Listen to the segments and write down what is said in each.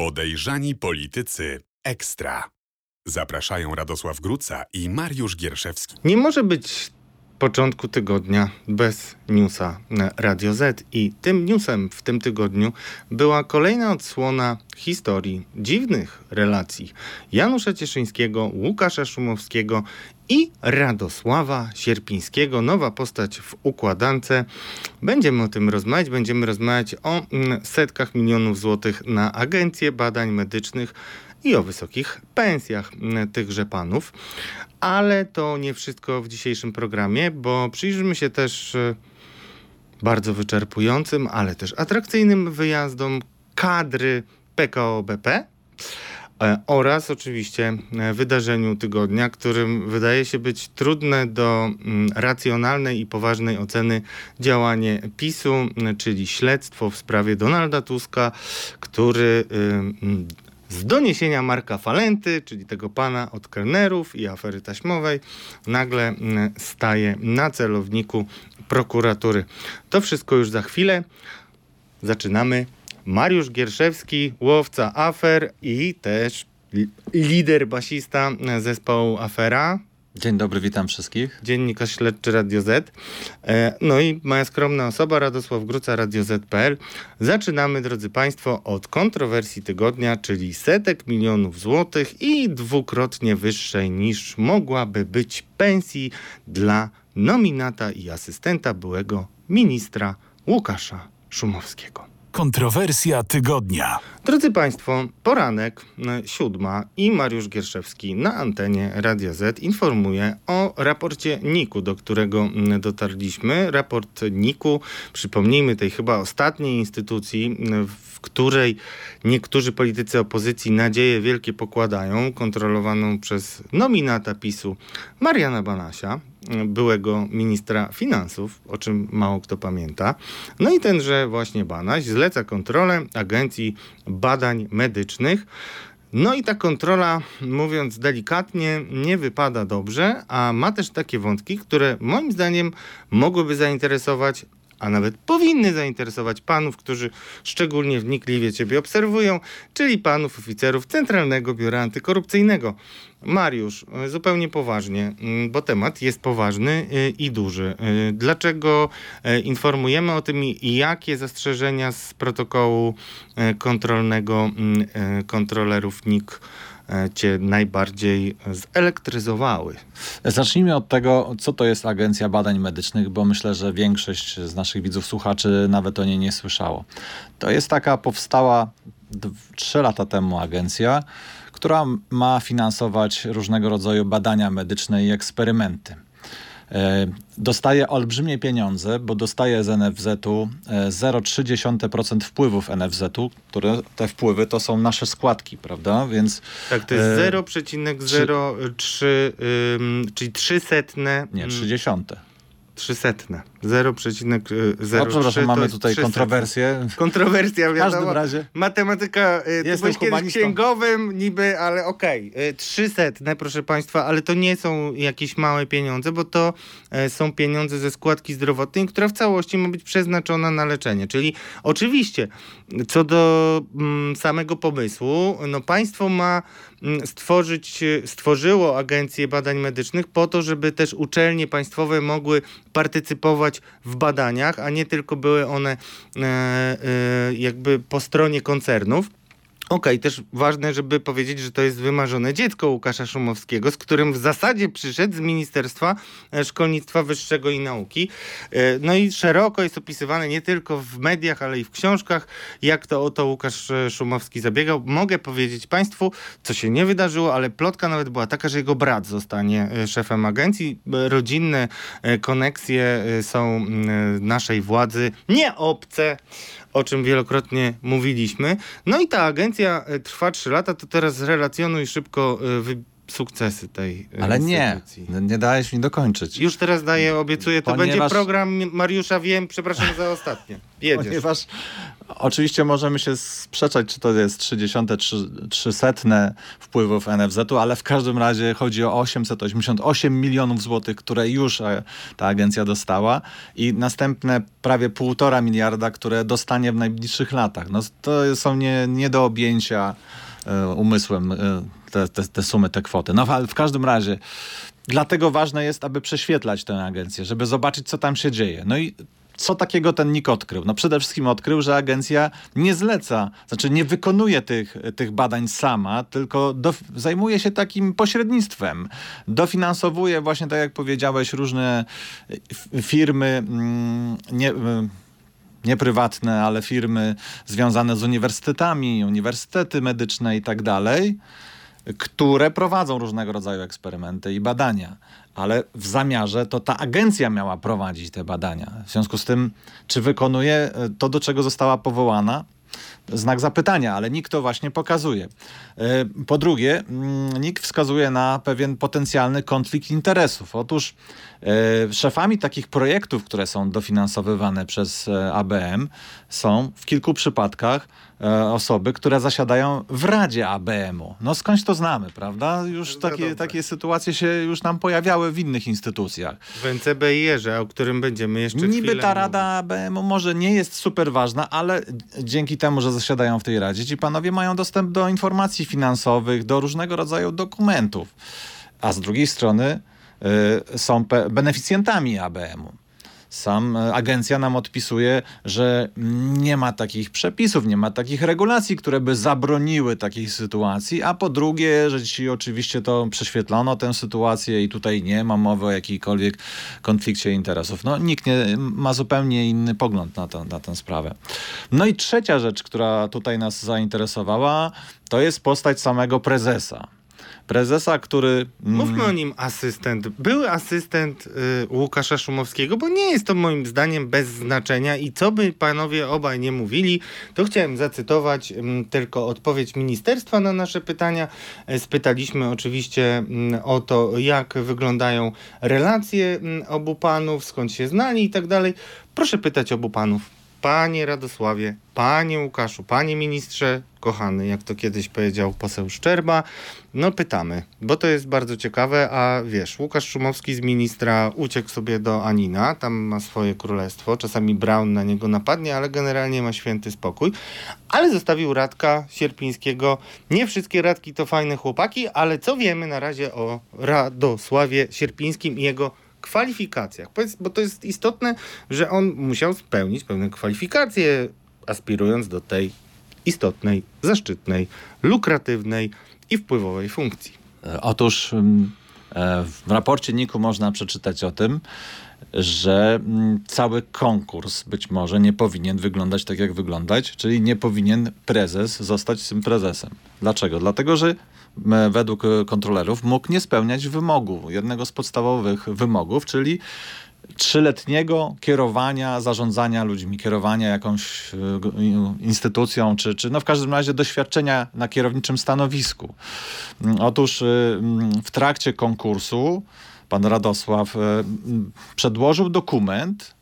Podejrzani politycy ekstra. Zapraszają Radosław Gruca i Mariusz Gierszewski. Nie może być początku tygodnia bez newsa Radio Z i tym newsem w tym tygodniu była kolejna odsłona historii dziwnych relacji Janusza Cieszyńskiego, Łukasza Szumowskiego i Radosława Sierpińskiego. Nowa postać w układance. Będziemy o tym rozmawiać. Będziemy rozmawiać o mm, setkach milionów złotych na agencje badań medycznych i o wysokich pensjach mm, tychże panów. Ale to nie wszystko w dzisiejszym programie, bo przyjrzymy się też e, bardzo wyczerpującym, ale też atrakcyjnym wyjazdom kadry PKO BP oraz oczywiście e, wydarzeniu tygodnia, którym wydaje się być trudne do mm, racjonalnej i poważnej oceny działanie PiSu, czyli śledztwo w sprawie Donalda Tuska, który z doniesienia Marka Falenty, czyli tego pana od kelnerów i afery taśmowej, nagle mm, staje na celowniku prokuratury. To wszystko już za chwilę. Zaczynamy. Mariusz Gierszewski, łowca afer i też lider basista zespołu Afera. Dzień dobry, witam wszystkich. Dziennikarz śledczy Radio Z. E, no i moja skromna osoba, Radosław Gruca, Radio Z.pl. Zaczynamy, drodzy Państwo, od kontrowersji tygodnia, czyli setek milionów złotych i dwukrotnie wyższej niż mogłaby być pensji dla nominata i asystenta byłego ministra Łukasza Szumowskiego. Kontrowersja tygodnia. Drodzy Państwo, poranek, e, siódma i Mariusz Gierszewski na antenie Radio Z informuje o raporcie NIK-u, do którego dotarliśmy. Raport NIK-u, przypomnijmy tej chyba ostatniej instytucji, w której niektórzy politycy opozycji nadzieje wielkie pokładają, kontrolowaną przez nominata PiSu Mariana Banasia, byłego ministra finansów, o czym mało kto pamięta. No i tenże właśnie Banaś zleca kontrolę Agencji Badań Medycznych. No i ta kontrola, mówiąc delikatnie, nie wypada dobrze, a ma też takie wątki, które moim zdaniem mogłyby zainteresować a nawet powinny zainteresować panów, którzy szczególnie wnikliwie Ciebie obserwują, czyli panów oficerów Centralnego Biura Antykorupcyjnego. Mariusz, zupełnie poważnie, mm, bo temat jest poważny y, i duży. Y, dlaczego y, informujemy o tym i jakie zastrzeżenia z protokołu kontrolnego mm, kontrolerów NIK cię najbardziej zelektryzowały? Zacznijmy od tego, co to jest Agencja Badań Medycznych, bo myślę, że większość z naszych widzów, słuchaczy nawet o niej nie słyszało. To jest taka powstała trzy lata temu agencja, która ma finansować różnego rodzaju badania medyczne i eksperymenty. E, dostaje olbrzymie pieniądze, bo dostaje z NFZ-u 0,3% e, wpływów NFZ-u, które te wpływy to są nasze składki, prawda? Więc tak, to jest 0,03, e, czyli 300. Nie, 30. 300. 0,03. No przepraszam, mamy tutaj kontrowersję. Kontrowersja, wiadomo. W każdym razie. Matematyka, y, byłeś kiedyś księgowym niby, ale okej. Okay. 300, proszę Państwa, ale to nie są jakieś małe pieniądze, bo to e, są pieniądze ze składki zdrowotnej, która w całości ma być przeznaczona na leczenie. Czyli oczywiście, co do mm, samego pomysłu, no państwo ma stworzyć, stworzyło Agencję Badań Medycznych po to, żeby też uczelnie państwowe mogły partycypować w badaniach, a nie tylko były one e, e, jakby po stronie koncernów. Okej, okay, też ważne, żeby powiedzieć, że to jest wymarzone dziecko Łukasza Szumowskiego, z którym w zasadzie przyszedł z Ministerstwa e, Szkolnictwa Wyższego i Nauki. E, no i szeroko jest opisywane nie tylko w mediach, ale i w książkach, jak to oto Łukasz e, Szumowski zabiegał. Mogę powiedzieć Państwu, co się nie wydarzyło, ale plotka nawet była taka, że jego brat zostanie szefem agencji. Rodzinne koneksje są naszej władzy nie obce o czym wielokrotnie mówiliśmy. No i ta agencja e, trwa 3 lata, to teraz relacjonuj szybko, e, sukcesy tej e, Ale nie, instytucji. nie dałeś mi dokończyć. Już teraz daję, obiecuję, to Ponieważ- będzie program Mariusza Wiem, przepraszam za ostatnie. Jedziesz. Ponieważ oczywiście możemy się sprzeczać, czy to jest 30, czy 300 wpływów NFZ-u, ale w każdym razie chodzi o 888 milionów złotych, które już e, ta agencja dostała i następne prawie półtora miliarda, które dostanie w najbliższych latach. No, to są nie, nie do objęcia umysłem e, te, te, te sumy, te kwoty. No ale w każdym razie Dlatego ważne jest, aby prześwietlać tę agencję, żeby zobaczyć, co tam się dzieje. No i co takiego ten NIK odkrył? No przede wszystkim odkrył, że agencja nie zleca, znaczy nie wykonuje tych, tych badań sama, tylko do, zajmuje się takim pośrednictwem. Dofinansowuje właśnie, tak jak powiedziałeś, różne f- firmy, mm, nie, nie prywatne, ale firmy związane z uniwersytetami, uniwersytety medyczne i tak dalej, które prowadzą różnego rodzaju eksperymenty i badania. Ale w zamiarze to ta agencja miała prowadzić te badania. W związku z tym, czy wykonuje e, to, do czego została powołana? Znak zapytania, ale NIK to właśnie pokazuje. E, Po drugie, mm, NIK wskazuje na pewien potencjalny konflikt interesów. Otóż szefami takich projektów, które są dofinansowywane przez e, ABM, są w kilku przypadkach e, osoby, które zasiadają w Radzie ABM-u. No skądś to znamy, prawda? Już To takie, takie sytuacje się już nam pojawiały w innych instytucjach. W NCBIR-ze, o którym będziemy jeszcze Niby ta rada ABM może nie jest super ważna, ale dzięki temu, że zasiadają w tej radzie, ci panowie mają dostęp do informacji finansowych, do różnego rodzaju dokumentów. A z drugiej strony są pe- beneficjentami ABM-u. Sam e, agencja nam odpisuje, że nie ma takich przepisów, nie ma takich regulacji, które by zabroniły takiej sytuacji, a po drugie, że ci oczywiście to prześwietlono tę sytuację i tutaj nie ma mowy o jakiejkolwiek konflikcie interesów. No nikt nie ma zupełnie inny pogląd na, to, na tę sprawę. No i trzecia rzecz, która tutaj nas zainteresowała, to jest postać samego prezesa. Prezesa, który... mm, Mówmy o nim asystent. Były asystent y, Łukasza Szumowskiego, bo nie jest to moim zdaniem bez znaczenia i co by panowie obaj nie mówili, to chciałem zacytować ym, tylko odpowiedź ministerstwa na nasze pytania. E, Spytaliśmy oczywiście mm, o to, jak wyglądają relacje mm, obu panów, skąd się znali i tak dalej. Proszę pytać obu panów. Panie Radosławie, panie Łukaszu, panie ministrze, kochany, jak to kiedyś powiedział poseł Szczerba, no pytamy, bo to jest bardzo ciekawe, a wiesz, Łukasz Szumowski z ministra uciekł sobie do Anina, tam ma swoje królestwo, czasami Brown na niego napadnie, ale generalnie ma święty spokój, ale zostawił Radka Sierpińskiego. Nie wszystkie Radki to fajne chłopaki, ale co wiemy na razie o Radosławie Sierpińskim i jego kwalifikacjach? Bo to jest istotne, że on musiał spełnić pewne kwalifikacje, aspirując do tej istotnej, zaszczytnej, lukratywnej i wpływowej funkcji. E, Otóż mm, e, w raporcie NIK-u można przeczytać o tym, że mm, cały konkurs być może nie powinien wyglądać tak, jak wyglądać, czyli nie powinien prezes zostać tym prezesem. Dlaczego? Dlatego, że według e, kontrolerów mógł nie spełniać wymogu, jednego z podstawowych wymogów, czyli trzyletniego kierowania, zarządzania ludźmi, kierowania jakąś i- instytucją, czy, czy no w każdym razie doświadczenia na kierowniczym stanowisku. Mm, Otóż mm, w trakcie konkursu pan Radosław przedłożył dokument,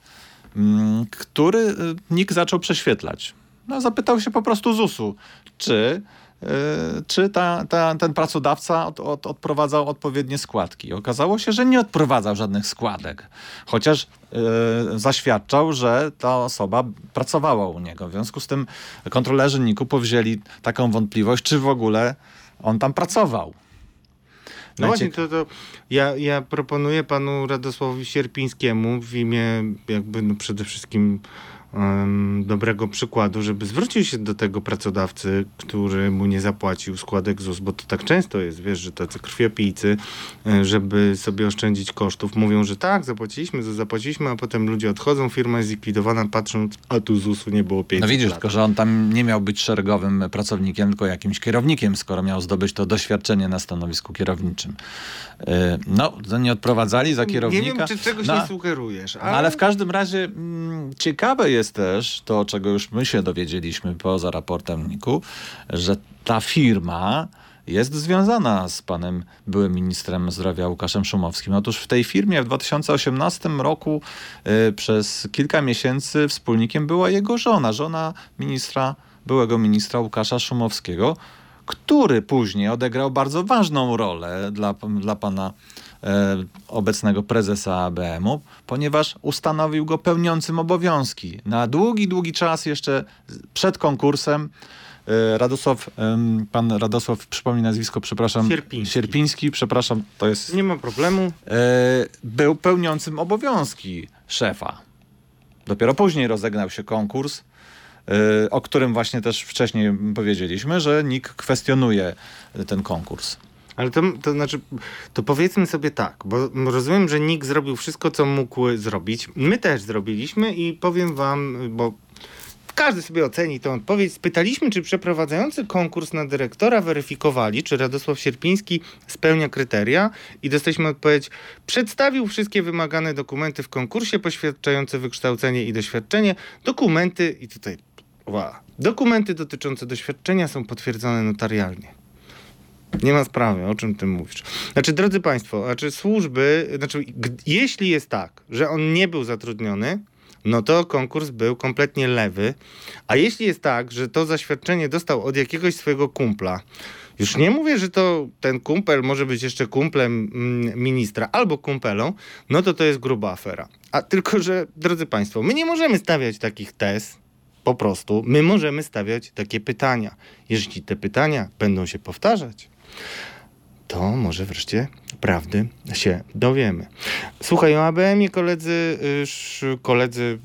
mm, który y, NIK zaczął prześwietlać. No, zapytał się po prostu ZUS-u, czy, czy ta, ta, ten pracodawca od, od, odprowadzał odpowiednie składki. Okazało się, że nie odprowadzał żadnych składek, chociaż y, zaświadczał, że ta osoba pracowała u niego. W związku z tym kontrolerzy NIK-u powzięli taką wątpliwość, czy w ogóle on tam pracował. No właśnie, to, to ja, ja proponuję panu Radosławowi Sierpińskiemu w imię jakby no przede wszystkim dobrego przykładu, żeby zwrócił się do tego pracodawcy, który mu nie zapłacił składek ZUS, bo to tak często jest, wiesz, że tacy krwiopijcy, e, żeby sobie oszczędzić kosztów, mówią, że tak, zapłaciliśmy, zapłaciliśmy, a potem ludzie odchodzą, firma jest zlikwidowana, patrzą, a tu ZUS-u nie było 500 No widzisz, lat. tylko że on tam nie miał być szeregowym pracownikiem, tylko jakimś kierownikiem, skoro miał zdobyć to doświadczenie na stanowisku kierowniczym. Yy, No, nie odprowadzali za kierownika. Nie wiem, czy czegoś no, nie sugerujesz, ale... ale w każdym razie mm, ciekawe jest też to, czego już my się dowiedzieliśmy poza raportem NIK-u, że ta firma jest związana z panem byłym ministrem zdrowia Łukaszem Szumowskim. Otóż w tej firmie w 2018 roku y, przez kilka miesięcy wspólnikiem była jego żona, żona ministra, byłego ministra Łukasza Szumowskiego, który później odegrał bardzo ważną rolę dla, dla pana obecnego prezesa ABM-u, ponieważ ustanowił go pełniącym obowiązki. Na długi, długi czas jeszcze przed konkursem e, Radosław, pan Radosław, przypomnij nazwisko, przepraszam. Sierpiński. Sierpiński, przepraszam, to jest... Nie ma problemu. E, był pełniącym obowiązki szefa. Dopiero później rozegnał się konkurs, e, o którym właśnie też wcześniej powiedzieliśmy, że NIK kwestionuje ten konkurs. Ale to, to znaczy, to powiedzmy sobie tak, bo rozumiem, że Nick zrobił wszystko, co mógł zrobić. My też zrobiliśmy i powiem wam, bo każdy sobie oceni tę odpowiedź. Spytaliśmy, czy przeprowadzający konkurs na dyrektora weryfikowali, czy Radosław Sierpiński spełnia kryteria i dostaliśmy odpowiedź, przedstawił wszystkie wymagane dokumenty w konkursie poświadczające wykształcenie i doświadczenie. Dokumenty, i tutaj, wow, dokumenty dotyczące doświadczenia są potwierdzone notarialnie. Nie ma sprawy, o czym ty mówisz. Znaczy, drodzy Państwo, znaczy służby, znaczy, jeśli jest tak, że on nie był zatrudniony, no to konkurs był kompletnie lewy. A jeśli jest tak, że to zaświadczenie dostał od jakiegoś swojego kumpla, już nie mówię, że to ten kumpel może być jeszcze kumplem mm, ministra albo kumpelą, no to to jest gruba afera. A tylko, że, drodzy Państwo, my nie możemy stawiać takich tez, po prostu. My możemy stawiać takie pytania. Jeśli te pytania będą się powtarzać, to może wreszcie prawdy się dowiemy. Słuchaj, o ABM-ie koledzy, koledzy,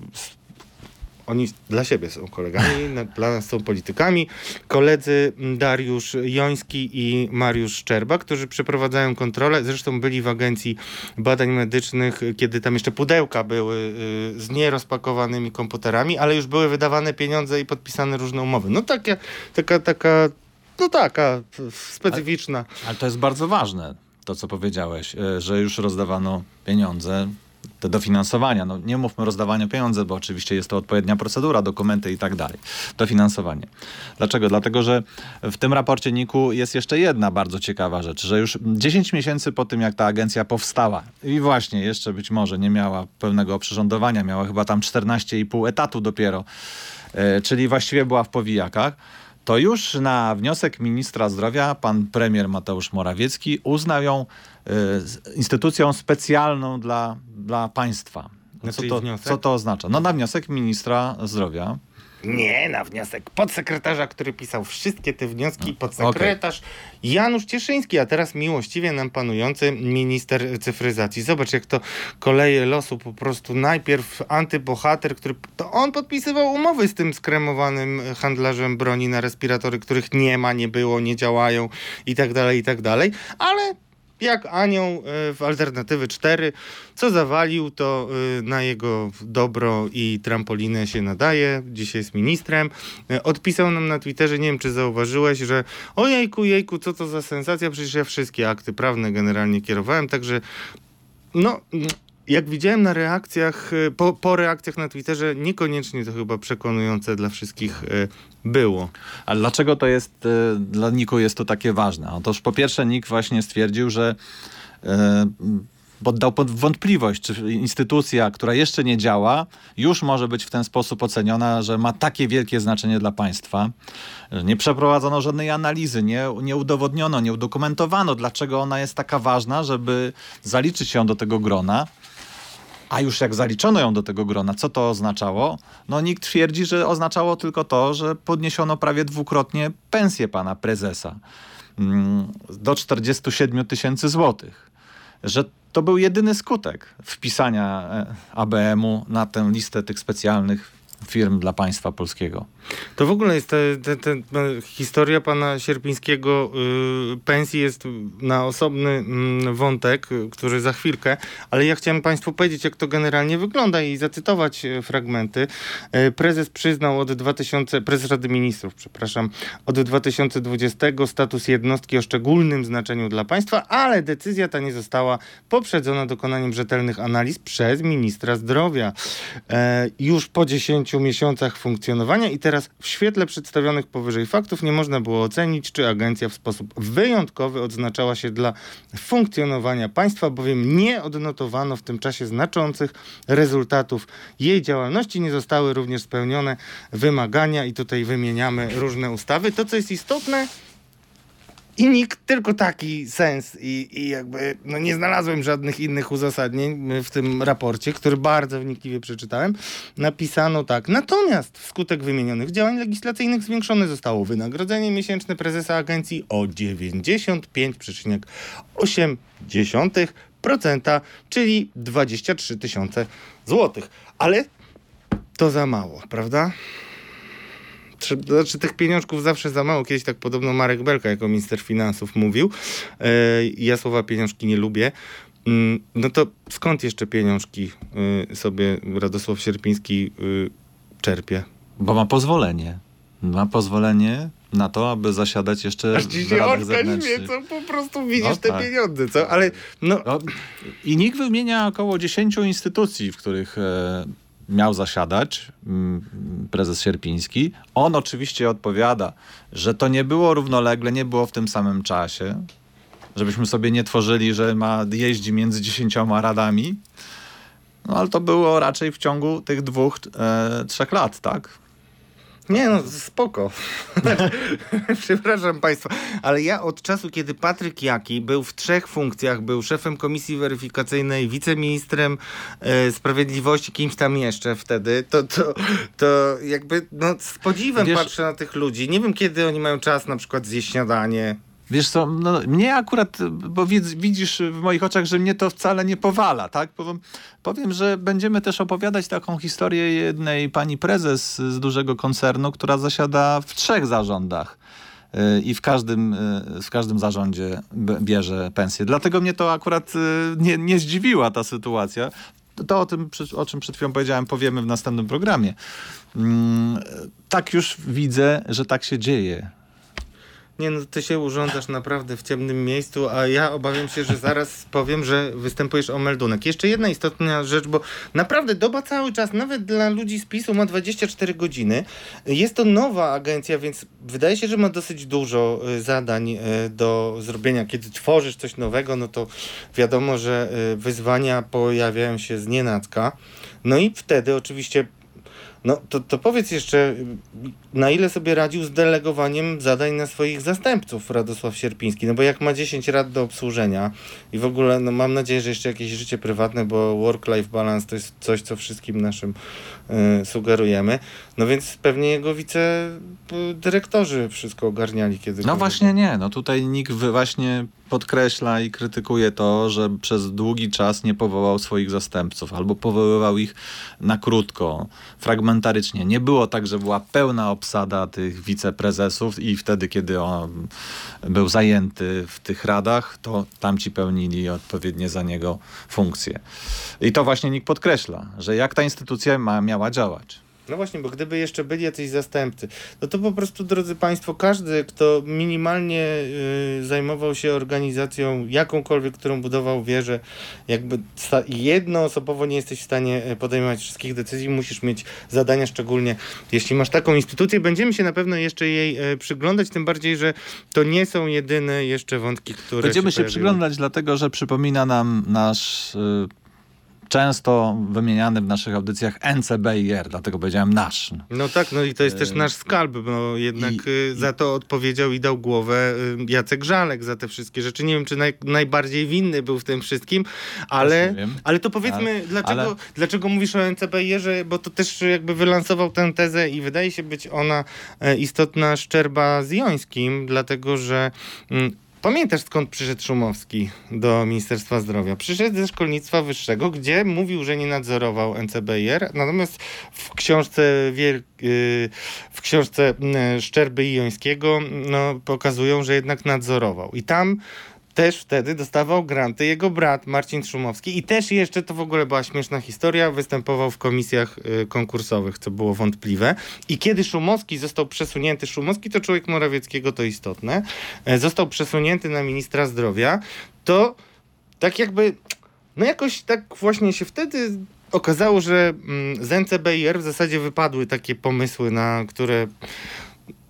oni dla siebie są kolegami, dla nas są politykami. Koledzy Dariusz Joński i Mariusz Szczerba, którzy przeprowadzają kontrolę, zresztą byli w Agencji Badań Medycznych, kiedy tam jeszcze pudełka były y, z nierozpakowanymi komputerami, ale już były wydawane pieniądze i podpisane różne umowy. No taka, taka, taka, no taka specyficzna. Ale to jest bardzo ważne, to co powiedziałeś, e, że już rozdawano pieniądze, te dofinansowania. No, nie mówmy rozdawania pieniędzy, bo oczywiście jest to odpowiednia procedura, dokumenty i tak dalej. Dofinansowanie. Dlaczego? Dlatego, że w tym raporcie NIK-u jest jeszcze jedna bardzo ciekawa rzecz, że już 10 miesięcy po tym, jak ta agencja powstała i właśnie jeszcze być może nie miała pełnego oprzyrządowania, miała chyba tam 14,5 etatu dopiero, e, czyli właściwie była w powijakach, to już na wniosek ministra zdrowia pan premier Mateusz Morawiecki uznał ją y, instytucją specjalną dla, dla państwa. Na Co to, co to oznacza? No na wniosek ministra zdrowia. Nie, na wniosek podsekretarza, który pisał wszystkie te wnioski, podsekretarz Janusz Cieszyński, a teraz miłościwie nam panujący minister cyfryzacji. Zobacz, jak to koleje losu po prostu najpierw antybohater, który to on podpisywał umowy z tym skremowanym handlarzem broni na respiratory, których nie ma, nie było, nie działają i tak dalej, i tak dalej, ale jak anioł e, w Alternatywy 4. Co zawalił, to e, na jego dobro i trampolinę się nadaje. Dzisiaj jest ministrem. E, Odpisał nam na Twitterze, nie wiem czy zauważyłeś, że ojejku, jejku, co to za sensacja, przecież ja wszystkie akty prawne generalnie kierowałem, także no... Jak widziałem na reakcjach, e, po, po reakcjach na Twitterze, niekoniecznie to chyba przekonujące dla wszystkich e, było. Ale dlaczego to jest, y, dla NIK-u jest to takie ważne? Otóż po pierwsze NIK właśnie stwierdził, że y, poddał pod wątpliwość, czy instytucja, która jeszcze nie działa, już może być w ten sposób oceniona, że ma takie wielkie znaczenie dla państwa. Nie przeprowadzono żadnej analizy, nie, nie udowodniono, nie udokumentowano, dlaczego ona jest taka ważna, żeby zaliczyć ją do tego grona. A już jak zaliczono ją do tego grona, co to oznaczało? No nikt twierdzi, że oznaczało tylko to, że podniesiono prawie dwukrotnie pensję pana prezesa mm, do 47 tysięcy złotych. Że to był jedyny skutek wpisania e, ABM-u na tę listę tych specjalnych firm dla państwa polskiego. To w ogóle jest te, no, historia pana Sierpińskiego y, pensji jest na osobny mm, wątek, y, który za chwilkę, ale ja chciałem państwu powiedzieć, jak to generalnie wygląda i zacytować y, fragmenty. Y, prezes przyznał od 2000, prezes Rady Ministrów, przepraszam, od 2020 status jednostki o szczególnym znaczeniu dla państwa, ale decyzja ta nie została poprzedzona dokonaniem rzetelnych analiz przez ministra zdrowia. E, już po 10 pięciu miesiącach funkcjonowania i teraz w świetle przedstawionych powyżej faktów nie można było ocenić, czy agencja w sposób wyjątkowy odznaczała się dla funkcjonowania państwa, bowiem nie odnotowano w tym czasie znaczących rezultatów jej działalności. Nie zostały również spełnione wymagania i tutaj wymieniamy różne ustawy. To, co jest istotne, i nikt tylko taki sens i, i jakby no nie znalazłem żadnych innych uzasadnień w tym raporcie, który bardzo wnikliwie przeczytałem. Napisano tak. Natomiast wskutek wymienionych działań legislacyjnych zwiększone zostało wynagrodzenie miesięczne prezesa agencji o 95,8%, czyli 23 tysiące złotych. Ale to za mało, prawda? Znaczy tych pieniążków zawsze za mało. Kiedyś tak podobno Marek Belka jako minister finansów mówił. E, ja słowa pieniążki nie lubię. Mm, no to skąd jeszcze pieniążki y, sobie Radosław Sierpiński y, czerpie? Bo ma pozwolenie. Ma pozwolenie na to, aby zasiadać jeszcze Aż ci się oczka świecą, po prostu widzisz no, te tak. pieniądze, co? Ale no... no... I NIK wymienia około 10 instytucji, w których e, miał zasiadać mm, prezes Sierpiński. On oczywiście odpowiada, że to nie było równolegle, nie było w tym samym czasie, żebyśmy sobie nie tworzyli, że ma jeździ między dziesięcioma radami. No ale to było raczej w ciągu tych dwóch, e, trzech lat, tak? Nie no, spoko. Przepraszam Państwa, ale ja od czasu, kiedy Patryk Jaki był w trzech funkcjach, był szefem komisji weryfikacyjnej, wiceministrem e, sprawiedliwości, kimś tam jeszcze wtedy, to, to, to jakby no, z podziwem Wiesz, patrzę na tych ludzi. Nie wiem, kiedy oni mają czas na przykład zjeść śniadanie. Wiesz co, no, mnie akurat, bo widzisz w moich oczach, że mnie to wcale nie powala, tak? Powiem, powiem, że będziemy też opowiadać taką historię jednej pani prezes z dużego koncernu, która zasiada w trzech zarządach y, i w każdym, y, w każdym zarządzie bierze pensję. Dlatego mnie to akurat y, nie, nie zdziwiła ta sytuacja. To o tym, o czym przed chwilą powiedziałem, powiemy w następnym programie. Mm, tak już widzę, że tak się dzieje nie no, ty się urządzasz naprawdę w ciemnym miejscu, a ja obawiam się, że zaraz powiem, że występujesz o meldunek. Jeszcze jedna istotna rzecz, bo naprawdę doba cały czas, nawet dla ludzi z PiSu ma 24 godziny. Jest to nowa agencja, więc wydaje się, że ma dosyć dużo y, zadań y, do zrobienia. Kiedy tworzysz coś nowego, no to wiadomo, że y, wyzwania pojawiają się z nienacka. No i wtedy oczywiście no to, to powiedz jeszcze, na ile sobie radził z delegowaniem zadań na swoich zastępców Radosław Sierpiński? No bo jak ma 10 rad do obsłużenia i w ogóle no mam nadzieję, że jeszcze jakieś życie prywatne, bo work-life balance to jest coś, co wszystkim naszym y, sugerujemy. No więc pewnie jego wicedyrektorzy wszystko ogarniali kiedy. No właśnie nie. No tutaj nikt właśnie podkreśla i krytykuje to, że przez długi czas nie powołał swoich zastępców albo powoływał ich na krótko, fragmentarycznie. Nie było tak, że była pełna obsada tych wiceprezesów i wtedy, kiedy on był zajęty w tych radach, to tamci pełnili odpowiednie za niego funkcje. I to właśnie nikt podkreśla, że jak ta instytucja ma, miała działać. No właśnie, bo gdyby jeszcze byli jacyś zastępcy, no to po prostu, drodzy Państwo, każdy, kto minimalnie y, zajmował się organizacją jakąkolwiek, którą budował wieżę, jakby jednoosobowo nie jesteś w stanie y, podejmować wszystkich decyzji, musisz mieć zadania, szczególnie jeśli masz taką instytucję. Będziemy się na pewno jeszcze jej y, przyglądać, tym bardziej, że to nie są jedyne jeszcze wątki, które Będziemy się, się przyglądać, dlatego że przypomina nam nasz... Y często wymieniany w naszych audycjach NCBIR, dlatego powiedziałem nasz. No tak, no i to jest też e, nasz skalp, bo jednak I, y, za to odpowiedział i dał głowę y, Jacek Żalek za te wszystkie rzeczy. Nie wiem, czy naj, najbardziej winny był w tym wszystkim, ale, ale to powiedzmy, ale, dlaczego, ale... dlaczego mówisz o NCBIR-ze, bo to też jakby wylansował tę tezę i wydaje się być ona e, istotna Szczerba z Jońskim, dlatego że mm, Pamiętasz skąd przyszedł Szumowski do Ministerstwa Zdrowia? Przyszedł ze szkolnictwa wyższego, gdzie mówił, że nie nadzorował NCBR, natomiast w książce, y, w książce y, Szczerby i Jońskiego no, pokazują, że jednak nadzorował. I tam też wtedy dostawał granty jego brat Marcin Szumowski i też jeszcze, to w ogóle była śmieszna historia, występował w komisjach y, konkursowych, co było wątpliwe. I kiedy Szumowski został przesunięty, Szumowski to człowiek Morawieckiego, to istotne, e, został przesunięty na ministra zdrowia, to tak jakby, no jakoś tak właśnie się wtedy okazało, że mm, z w zasadzie wypadły takie pomysły, na które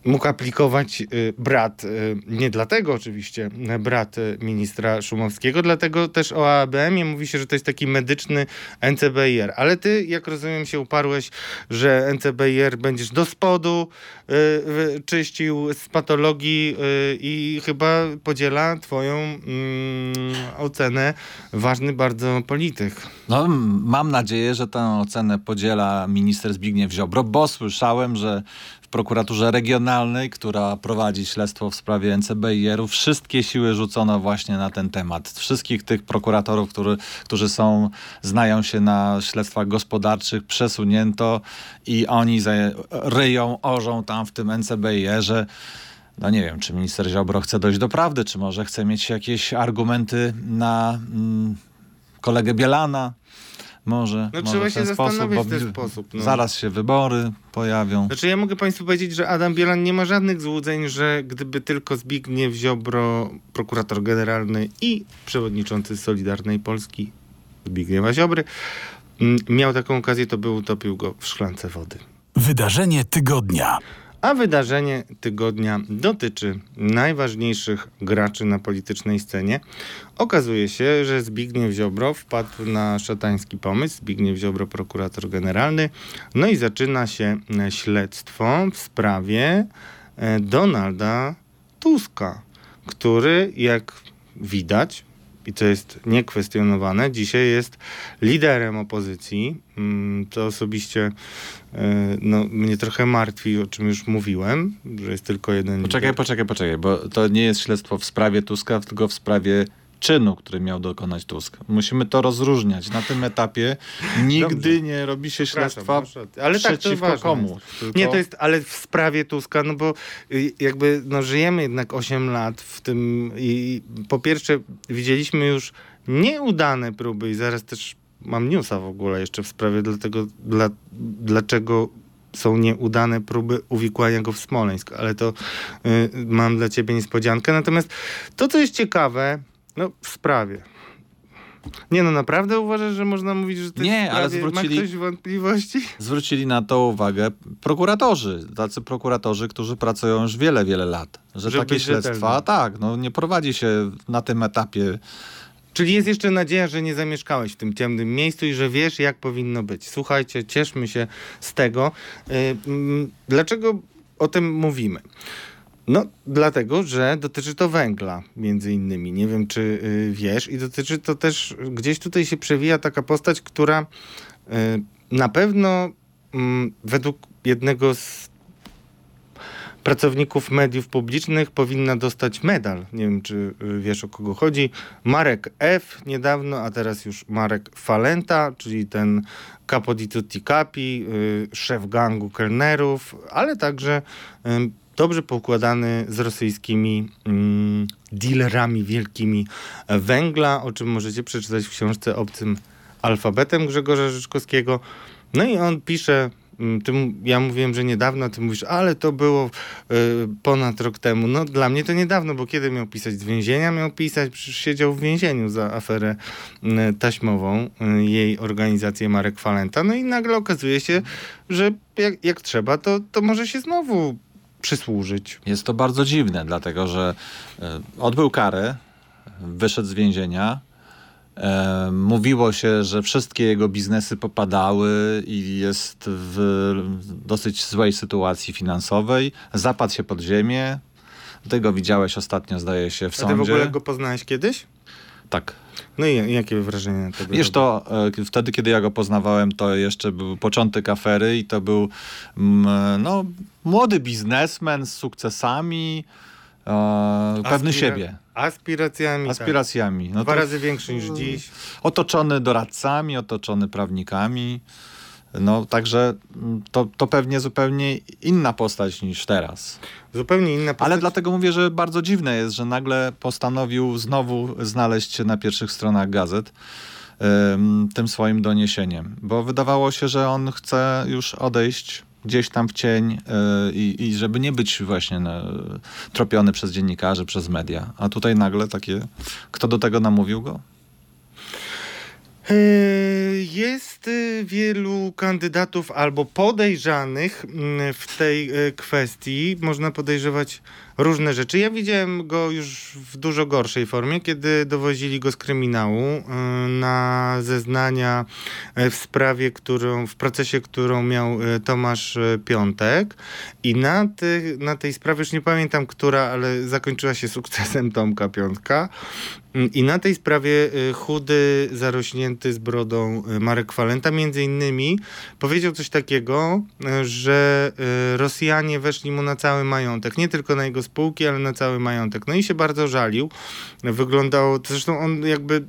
mógł aplikować y, brat, y, nie dlatego oczywiście, y, brat ministra Szumowskiego, dlatego też o ABM-ie mówi się, że to jest taki medyczny NCBR. Ale ty, jak rozumiem, się uparłeś, że NCBR będziesz do spodu czyścił z patologii i chyba podziela twoją mm, ocenę ważny bardzo polityk. No, mam nadzieję, że tę ocenę podziela minister Zbigniew Ziobro, bo słyszałem, że prokuraturze regionalnej, która prowadzi śledztwo w sprawie NCBIR-u, wszystkie siły rzucono właśnie na ten temat. Wszystkich tych prokuratorów, który, którzy są, znają się na śledztwach gospodarczych, przesunięto i oni ryją, orzą tam w tym NCBIR-ze no nie wiem, czy minister Ziobro chce dojść do prawdy, czy może chce mieć jakieś argumenty na mm, kolegę Bielana, może. No może trzeba się zastanowić w ten sposób. No. Zaraz się wybory pojawią. Znaczy ja mogę Państwu powiedzieć, że Adam Bielan nie ma żadnych złudzeń, że gdyby tylko Zbigniew Ziobro, prokurator generalny i przewodniczący Solidarnej Polski Zbigniewa Ziobry, mm, miał taką okazję, to by utopił go w szklance wody. Wydarzenie tygodnia. A wydarzenie tygodnia dotyczy najważniejszych graczy na politycznej scenie. Okazuje się, że Zbigniew Ziobro wpadł na szatański pomysł. Zbigniew Ziobro, prokurator generalny. No i zaczyna się śledztwo w sprawie e, Donalda Tuska, który, jak widać, i to jest niekwestionowane, dzisiaj jest liderem opozycji. Mm, to osobiście e, no, mnie trochę martwi, o czym już mówiłem, że jest tylko jeden. Poczekaj, lider. poczekaj, poczekaj, bo to nie jest śledztwo w sprawie Tuska, tylko w sprawie czynu, który miał dokonać Tusk. Musimy to rozróżniać. Na tym etapie nigdy Dobrze. nie robi się śledztwa ale przeciwko tak, komu. Tylko... Nie, to jest, ale w sprawie Tuska, no bo y, jakby no, żyjemy jednak 8 lat w tym i po pierwsze widzieliśmy już nieudane próby i zaraz też mam newsa w ogóle jeszcze w sprawie dlatego, dla, dlaczego są nieudane próby uwikłania go w Smoleńsk, ale to y, mam dla ciebie niespodziankę. Natomiast to, co jest ciekawe, no, w sprawie. Nie no, naprawdę uważasz, że można mówić, że to Nie, ale zwrócili, ma ktoś wątpliwości? Zwrócili na to uwagę prokuratorzy, tacy prokuratorzy, którzy pracują już wiele, wiele lat. Że Żeby takie śledztwa, tak, no nie prowadzi się na tym etapie. Czyli jest jeszcze nadzieja, że nie zamieszkałeś w tym ciemnym miejscu i że wiesz, jak powinno być. Słuchajcie, cieszmy się z tego. Yy, yy, dlaczego o tym mówimy? No, dlatego, że dotyczy to węgla, między innymi. Nie wiem, czy y, wiesz. I dotyczy to też, gdzieś tutaj się przewija taka postać, która y, na pewno y, według jednego z pracowników mediów publicznych powinna dostać medal. Nie wiem, czy y, wiesz o kogo chodzi. Marek F. niedawno, a teraz już Marek Falenta, czyli ten capo di tutti capi, y, szef gangu kelnerów, ale także dobrze poukładany z rosyjskimi mm, dealerami wielkimi węgla, o czym możecie przeczytać w książce Obcym alfabetem Grzegorza Życzkowskiego. No i on pisze, mm, ty, ja mówiłem, że niedawno, ty mówisz, ale to było y, ponad rok temu. No dla mnie to niedawno, bo kiedy miał pisać? Z więzienia miał pisać? Przecież siedział w więzieniu za aferę y, taśmową, y, jej organizację Marek Falenta. No i nagle okazuje się, że jak, jak trzeba, to, to może się znowu przysłużyć. Jest to bardzo dziwne, dlatego że e, odbył karę, wyszedł z więzienia. E, mówiło się, że wszystkie jego biznesy popadały i jest w dosyć złej sytuacji finansowej. Zapadł się pod ziemię. Ty go widziałeś ostatnio, zdaje się, w sądzie. A ty w ogóle go poznałeś kiedyś? Tak. No i jakie wrażenie tego? Wiesz, to e, wtedy, kiedy ja go poznawałem, to jeszcze był początek afery i to był mm, no, młody biznesmen z sukcesami, e, pewny Aspira siebie. Aspiracjami. Tak. Aspiracjami. Tak. No Dwa razy większy niż dziś. Otoczony doradcami, otoczony prawnikami. No także mm, to, to pewnie zupełnie inna postać niż teraz. Zupełnie inna postać. Ale dlatego mówię, że bardzo dziwne jest, że nagle postanowił znowu znaleźć się na pierwszych stronach gazet tym swoim doniesieniem. Bo wydawało się, że on chce już odejść gdzieś tam w cień yy, i żeby nie być właśnie no, tropiony przez dziennikarzy, przez media. A tutaj nagle takie, kto do tego namówił go? Yy, jest y, wielu kandydatów albo podejrzanych mm, w tej y, kwestii. Można podejrzewać różne rzeczy. Ja widziałem go już w dużo gorszej formie, kiedy dowozili go z kryminału y, na zeznania w sprawie, którą, w procesie, którą miał Tomasz Piątek. I na, ty, na tej sprawie, już nie pamiętam która, ale zakończyła się sukcesem Tomka Piątka. I na tej sprawie chudy, zarośnięty z brodą Marek Falenta między innymi powiedział coś takiego, że Rosjanie weszli mu na cały majątek, nie tylko na jego spółki, ale na cały majątek. No i się bardzo żalił. Wyglądało, zresztą on jakby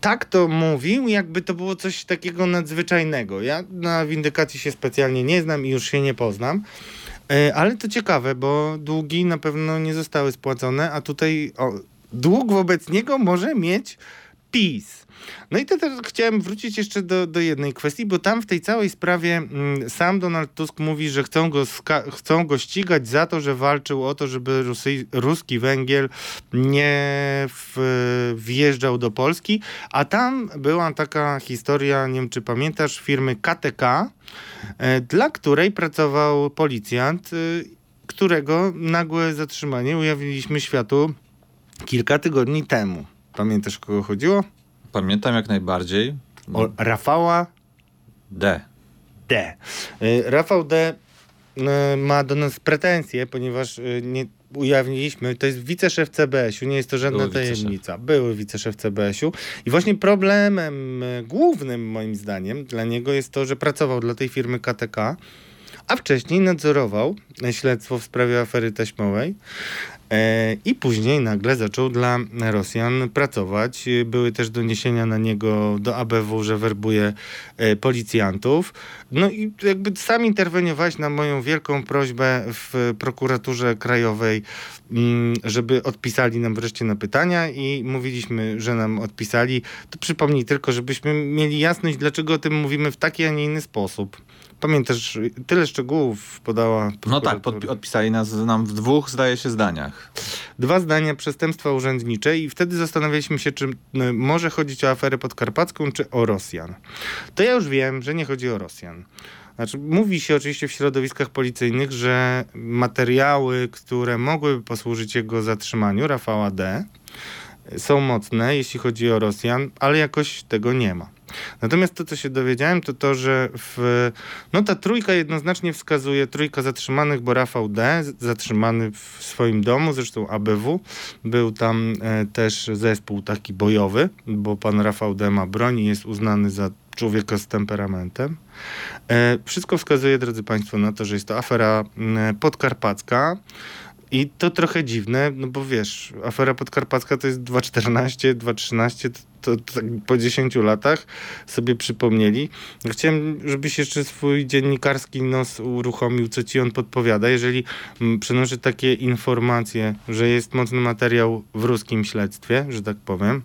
tak to mówił, jakby to było coś takiego nadzwyczajnego. Ja na windykacji się specjalnie nie znam i już się nie poznam. Ale to ciekawe, bo długi na pewno nie zostały spłacone, a tutaj o, dług wobec niego może mieć PiS. No i to teraz chciałem wrócić jeszcze do, do jednej kwestii, bo tam w tej całej sprawie mm, sam Donald Tusk mówi, że chcą go, chcą go ścigać za to, że walczył o to, żeby Rusy ruski węgiel nie w, wjeżdżał do Polski, a tam była taka historia, nie wiem czy pamiętasz, firmy KTK, e, dla której pracował policjant, e, którego nagłe zatrzymanie ujawniliśmy światu kilka tygodni temu. Pamiętasz, o kogo chodziło? Pamiętam jak najbardziej. O Rafała D. D. Y, Rafał D y, ma do nas pretensje, ponieważ y, nie ujawniliśmy, to jest wiceszef CBS-u, nie jest to żadna Były tajemnica. Wiceszef. Były wiceszef CBS-u. I właśnie problemem głównym moim zdaniem dla niego jest to, że pracował dla tej firmy KTK, a wcześniej nadzorował śledztwo w sprawie afery taśmowej. E, I później nagle zaczął dla Rosjan pracować. Były też doniesienia na niego do ABW, że werbuje e, policjantów. No i jakby sam interweniowałeś na moją wielką prośbę w prokuraturze krajowej, mm, żeby odpisali nam wreszcie na pytania i mówiliśmy, że nam odpisali. To przypomnij tylko, żebyśmy mieli jasność, dlaczego o tym mówimy w taki, a nie inny sposób. Pamiętasz, tyle szczegółów podała. No tak, odpisali nas nam w dwóch, zdaje się, zdaniach. Dwa zdania przestępstwa urzędnicze i wtedy zastanawialiśmy się, czy no, może chodzić o aferę podkarpacką, czy o Rosjan. To ja już wiem, że nie chodzi o Rosjan. Znaczy, mówi się oczywiście w środowiskach policyjnych, że materiały, które mogłyby posłużyć jego zatrzymaniu, Rafała D., są mocne, jeśli chodzi o Rosjan, ale jakoś tego nie ma. Natomiast to, co się dowiedziałem, to to, że w, no ta trójka jednoznacznie wskazuje, trójka zatrzymanych, bo Rafał D. zatrzymany w swoim domu, zresztą ABW, był tam e, też zespół taki bojowy, bo pan Rafał D. ma broń i jest uznany za człowieka z temperamentem. E, wszystko wskazuje, drodzy Państwo, na to, że jest to afera podkarpacka. I to trochę dziwne, no bo wiesz, afera podkarpacka to jest 2.14, 2.13, to, to, tak po 10 latach sobie przypomnieli. Chciałem, żebyś jeszcze swój dziennikarski nos uruchomił, co ci on podpowiada. Jeżeli przenoszę takie informacje, że jest mocny materiał w ruskim śledztwie, że tak powiem,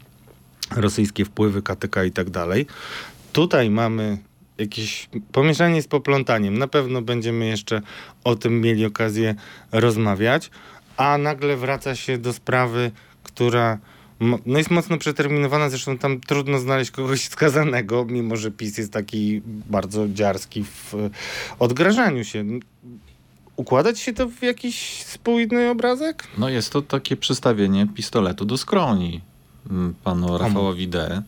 rosyjskie wpływy, KTK i tak dalej, tutaj mamy jakieś pomieszanie z poplątaniem. Na pewno będziemy jeszcze o tym mieli okazję rozmawiać, a nagle wraca się do sprawy, która no jest mocno przeterminowana, zresztą tam trudno znaleźć kogoś skazanego, mimo że PiS jest taki bardzo dziarski w odgrażaniu się. Układać się to w jakiś spójny obrazek? No jest to takie przystawienie pistoletu do skroni panu Rafałowi D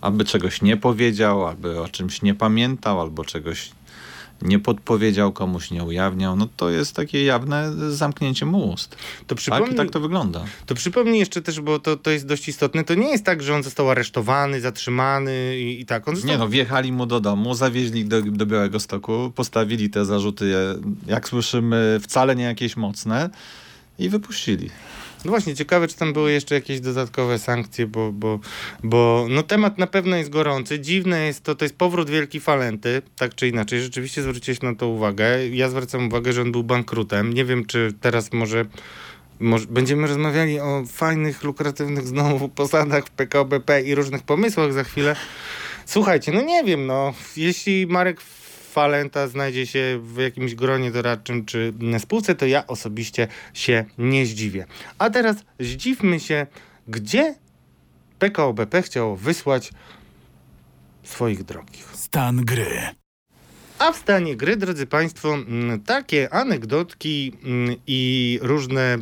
aby czegoś nie powiedział, aby o czymś nie pamiętał, albo czegoś nie podpowiedział, komuś nie ujawniał, no to jest takie jawne zamknięcie mu ust. To przypomnij, tak, tak to wygląda. To przypomnij jeszcze też, bo to, to jest dość istotne, to nie jest tak, że on został aresztowany, zatrzymany i, i tak. On został... Nie no, wjechali mu do domu, zawieźli do, do Białego Stoku, postawili te zarzuty, jak słyszymy, wcale nie jakieś mocne i wypuścili. No właśnie, ciekawe, czy tam były jeszcze jakieś dodatkowe sankcje, bo, bo, bo no temat na pewno jest gorący. Dziwne jest to, to jest powrót Wielki Falenty, tak czy inaczej. Rzeczywiście zwróciłeś na to uwagę. Ja zwracam uwagę, że on był bankrutem. Nie wiem, czy teraz może będziemy rozmawiali o fajnych, lukratywnych znowu posadach w PKBP i różnych pomysłach za chwilę. Słuchajcie, no nie wiem, no jeśli Marek Falenta znajdzie się w jakimś gronie doradczym czy spółce, to ja osobiście się nie zdziwię. A teraz zdziwmy się, gdzie PKO BP chciało wysłać swoich drogich. Stan gry. A w stanie gry, drodzy Państwo, mm, takie anegdotki mm, i różne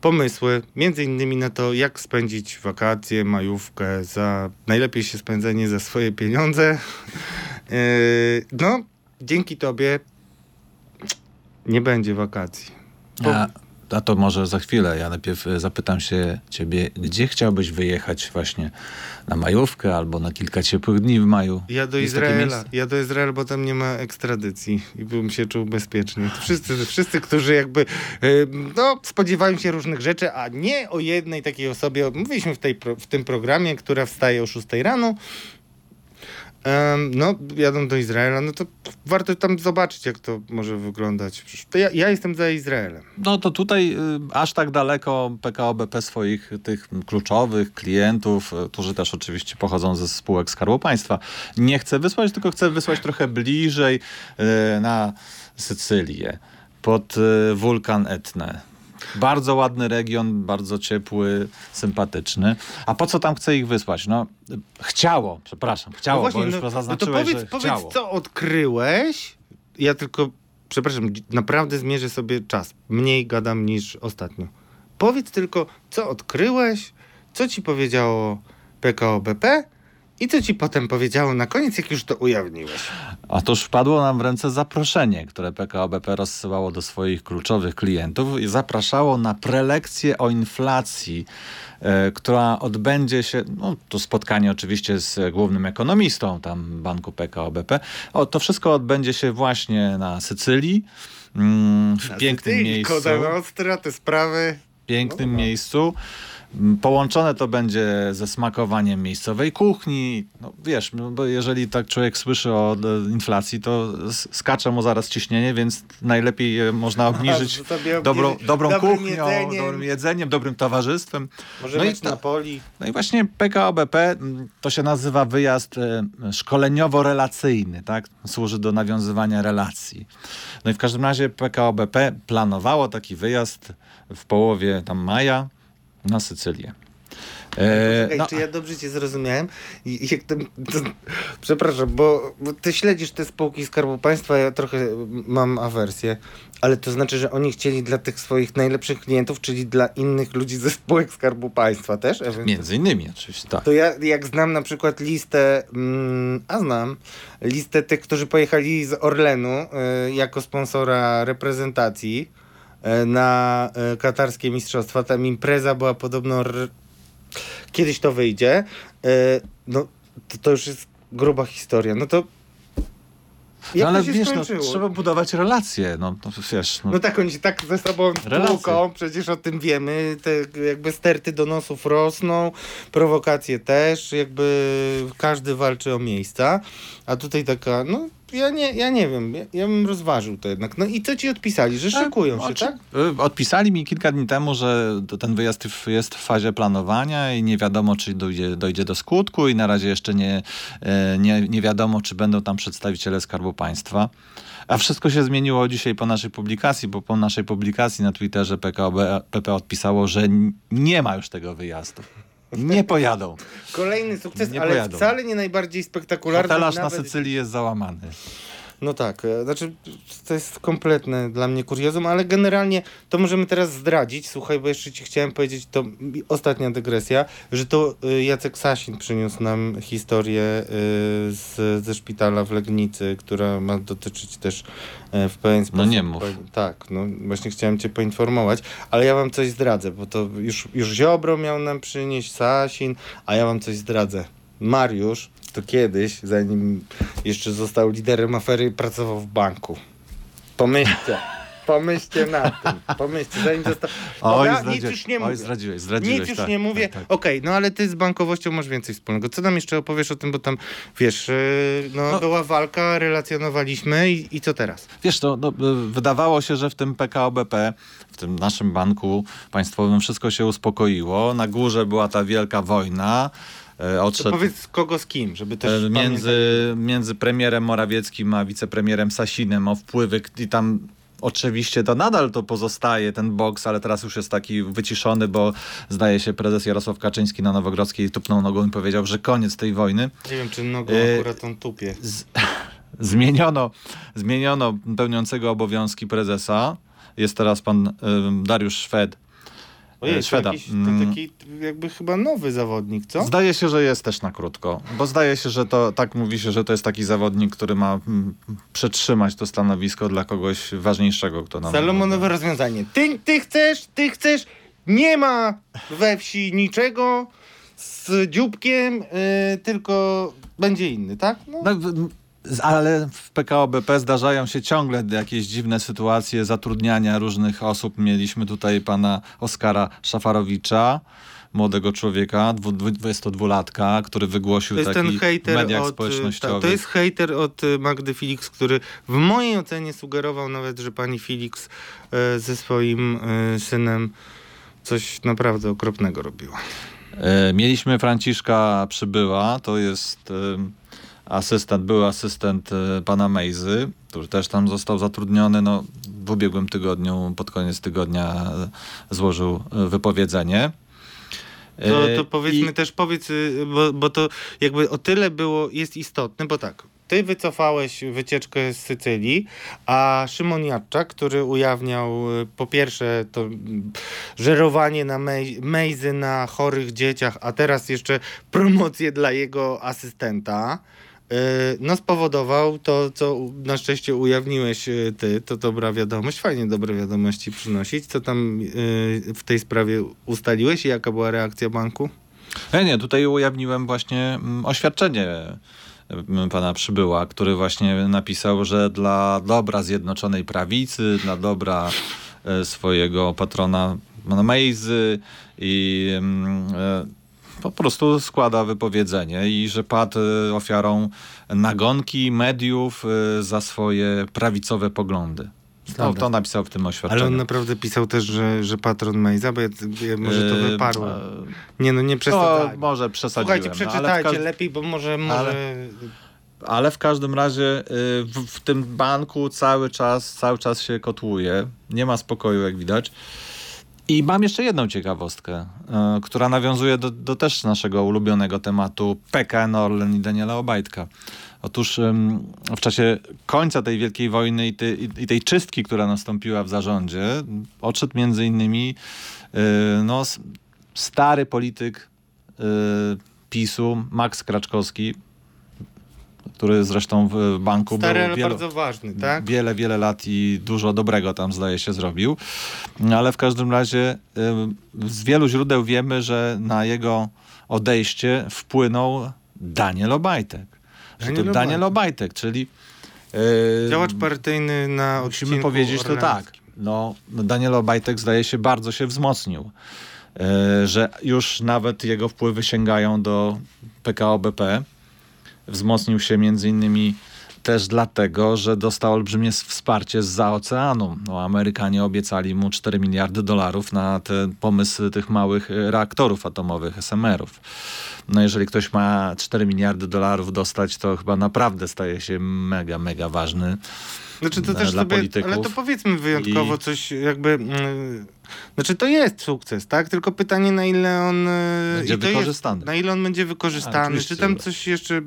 pomysły, między innymi na to, jak spędzić wakacje, majówkę, za najlepiej się spędzenie za swoje pieniądze. Yy, no, dzięki Tobie nie będzie wakacji. Bo- A, a to może za chwilę. Ja najpierw e, zapytam się ciebie, gdzie chciałbyś wyjechać właśnie na majówkę albo na kilka ciepłych dni w maju? Ja do Jest Izraela. Ja do Izraela, bo tam nie ma ekstradycji i bym się czuł bezpiecznie. Wszyscy, wszyscy którzy jakby y, no, spodziewają się różnych rzeczy, a nie o jednej takiej osobie. Mówiliśmy w, tej, w tym programie, która wstaje o 6 rano. No, jadą do Izraela, no to warto tam zobaczyć, jak to może wyglądać. Ja, ja jestem za Izraelem. No to tutaj y, aż tak daleko PKO BP swoich tych kluczowych klientów, y, którzy też oczywiście pochodzą ze spółek Skarbu Państwa, nie chce wysłać, tylko chce wysłać trochę bliżej y, na Sycylię, pod wulkan Etnę. Bardzo ładny region, bardzo ciepły, sympatyczny. A po co tam chce ich wysłać? No, chciało, przepraszam, chciało, no bo już no, no to zaznaczyłeś, powiedz, chciało. co odkryłeś. Ja tylko, przepraszam, naprawdę zmierzę sobie czas. Mniej gadam niż ostatnio. Powiedz tylko, co odkryłeś, co ci powiedziało PKO BP i co ci potem powiedziało na koniec, jak już to ujawniłeś. Otóż wpadło nam w ręce zaproszenie, które PKO BP rozsyłało do swoich kluczowych klientów i zapraszało na prelekcję o inflacji, e, która odbędzie się, no to spotkanie oczywiście z głównym ekonomistą tam banku PKO BP. O, to wszystko odbędzie się właśnie na Sycylii, mm, w pięknym Ty, miejscu Koda Nostra, te sprawy. pięknym No. miejscu. Mm, Połączone to będzie ze smakowaniem miejscowej kuchni. No, wiesz, no, bo jeżeli tak człowiek słyszy o e, inflacji, to skacze mu zaraz ciśnienie, więc najlepiej można obniżyć dobrą, dobrą dobrym kuchnią, jedzeniem. dobrym jedzeniem, dobrym towarzystwem. Może No i mieć ta- Napoli. No i właśnie PKO BP mm, to się nazywa wyjazd e, szkoleniowo-relacyjny, tak? Służy do nawiązywania relacji. No i w każdym razie PKO BP planowało taki wyjazd w połowie tam maja na Sycylię. E, Czekaj, no, czy ja dobrze cię zrozumiałem? I, jak to, przepraszam, bo, bo ty śledzisz te spółki Skarbu Państwa, ja trochę mam awersję, ale to znaczy, że oni chcieli dla tych swoich najlepszych klientów, czyli dla innych ludzi ze spółek Skarbu Państwa też? między innymi oczywiście, tak. To ja jak znam na przykład listę, mm, a znam, listę tych, którzy pojechali z Orlenu y, jako sponsora reprezentacji na y, katarskie mistrzostwa. Tam impreza była podobno, r- kiedyś to wyjdzie, y, no to, to już jest gruba historia. No to jak No ale wiesz, no, trzeba budować relacje, no to wiesz. No, No tak, oni się tak ze sobą tłuką, przecież o tym wiemy, te jakby sterty donosów rosną, prowokacje też, jakby każdy walczy o miejsca, a tutaj taka, no ja nie, ja nie wiem, ja, ja bym rozważył to jednak. No i co ci odpisali, że szykują się, tak? Y, Odpisali mi kilka dni temu, że ten wyjazd jest w fazie planowania i nie wiadomo, czy dojdzie, dojdzie do skutku i na razie jeszcze nie, e, nie, nie wiadomo, czy będą tam przedstawiciele Skarbu Państwa. A wszystko się zmieniło dzisiaj po naszej publikacji, bo po naszej publikacji na Twitterze PKO PP odpisało, że nie ma już tego wyjazdu. Nie pojadą. Kolejny sukces, Nie ale pojadą. wcale nie najbardziej spektakularny. Hotelarz na nawet- Sycylii jest załamany. No tak, e, znaczy to jest kompletne dla mnie kuriozum, ale generalnie to możemy teraz zdradzić. Słuchaj, bo jeszcze ci chciałem powiedzieć, to ostatnia dygresja, że to y, Jacek Sasin przyniósł nam historię y, z, ze szpitala w Legnicy, która ma dotyczyć też e, w pewien sposób. nie mów. Tak, no właśnie chciałem cię poinformować, ale ja wam coś zdradzę, bo to już, już Ziobro miał nam przynieść, Sasin, a ja wam coś zdradzę. Mariusz to kiedyś, zanim jeszcze został liderem afery, pracował w banku. Pomyślcie, pomyślcie na tym, pomyślcie, zanim został... Oj, nic już nie oj, mówię. zdradziłeś, zdradziłeś. Nic już tak, nie mówię. tak, tak. Okej, no ale ty z bankowością masz więcej wspólnego. Co nam jeszcze opowiesz o tym, bo tam, wiesz, yy, no, No. była walka, relacjonowaliśmy i, i co teraz? Wiesz, to no, y, wydawało się, że w tym PKO BP, w tym naszym banku państwowym wszystko się uspokoiło. Na górze była ta wielka wojna. E, To Odszedł powiedz kogo z kim, żeby też e, między, między premierem Morawieckim a wicepremierem Sasinem o wpływy i tam oczywiście to nadal to pozostaje, ten boks, ale teraz już jest taki wyciszony, bo zdaje się prezes Jarosław Kaczyński na Nowogrodzkiej tupnął nogą i powiedział, że koniec tej wojny. Nie wiem, czy nogą E, akurat on tupie. Z, zmieniono, zmieniono pełniącego obowiązki prezesa. Jest teraz pan ym, Dariusz Szwed. Ojej, to Szweda. jakiś, Mm. to taki jakby chyba nowy zawodnik, co? Zdaje się, że jest też na krótko, bo zdaje się, że to tak mówi się, że to jest taki zawodnik, który ma mm, przetrzymać to stanowisko dla kogoś ważniejszego, kto nam. Salomonowe rozwiązanie. Ty, ty chcesz, ty chcesz, nie ma we wsi niczego z dzióbkiem, y, tylko będzie inny, tak? No. Ale w PKO BP zdarzają się ciągle jakieś dziwne sytuacje zatrudniania różnych osób. Mieliśmy tutaj pana Oskara Szafarowicza, młodego człowieka, dwu- dwu- 22-latka, który wygłosił To jest taki ten hejter mediach od, y, społecznościowych. ta- to jest hejter od y, Magdy Felix, który w mojej ocenie sugerował nawet, że pani Felix y, ze swoim synem coś naprawdę okropnego robiła. E, Mieliśmy Franciszka Przybyła, to jest asystent, był asystent e, pana Mejzy, który też tam został zatrudniony. No, w ubiegłym tygodniu, pod koniec tygodnia e, złożył e, wypowiedzenie. To, to powiedzmy i- też, powiedz, y, bo, bo to jakby o tyle było, jest istotne, bo tak, ty wycofałeś wycieczkę z Sycylii, a Szymon Jadczak, który ujawniał y, po pierwsze to mm, żerowanie na mej, mejzy na chorych dzieciach, a teraz jeszcze promocję dla jego asystenta, no spowodował to, co na szczęście ujawniłeś y, ty, to dobra wiadomość, fajnie dobre wiadomości przynosić. Co tam y, w tej sprawie ustaliłeś i jaka była reakcja banku? Nie, nie, tutaj ujawniłem właśnie mm, oświadczenie mm, pana Przybyła, który właśnie napisał, że dla dobra Zjednoczonej Prawicy, dla dobra e, swojego patrona Mejzy i mm, e, po prostu składa wypowiedzenie i że padł e, ofiarą nagonki mediów e, za swoje prawicowe poglądy. To, Dobra. to napisał w tym oświadczeniu. Ale on naprawdę pisał też, że, że patron Mejza, bo ja, może to E, wyparło. e, Nie no, nie No, przesadzajmy. może przesadziłem. Słuchajcie, no, ale przeczytajcie każdym- lepiej, bo może, może... Ale w każdym razie w, w tym banku cały czas, cały czas się kotłuje. Nie ma spokoju, jak widać. I mam jeszcze jedną ciekawostkę, y, która nawiązuje do, do też naszego ulubionego tematu PKN Orlen i Daniela Obajtka. Otóż ym, w czasie końca tej wielkiej wojny i, tej- i tej czystki, która nastąpiła w zarządzie, odszedł między innymi y, no, stary polityk y, PiSu, Max Kraczkowski, który zresztą w banku Stary, był ale wielu, bardzo ważny, tak? wiele, wiele lat i dużo dobrego tam zdaje się zrobił. Ale w każdym razie y, z wielu źródeł wiemy, że na jego odejście wpłynął Daniel Obajtek. Daniel to Daniel Obajtek, czyli y, Działacz partyjny na Musimy odcinku powiedzieć to tak. No, Daniel Obajtek zdaje się bardzo się wzmocnił. E, że już nawet jego wpływy sięgają do PKO BP. Wzmocnił się między innymi też dlatego, że dostał olbrzymie wsparcie z oceanu. No, Amerykanie obiecali mu 4 miliardy dolarów na ten pomysł tych małych e, reaktorów atomowych, SMR-ów. No jeżeli ktoś ma 4 miliardy dolarów dostać, to chyba naprawdę staje się mega, mega ważny. Znaczy to dla też sobie, polityków. ale to powiedzmy wyjątkowo I- coś jakby, mm, znaczy to jest sukces, tak? Tylko pytanie na ile on y, Będzie i to wykorzystany. Jest, na ile on będzie A, wykorzystany, oczywiście, czy tam coś jeszcze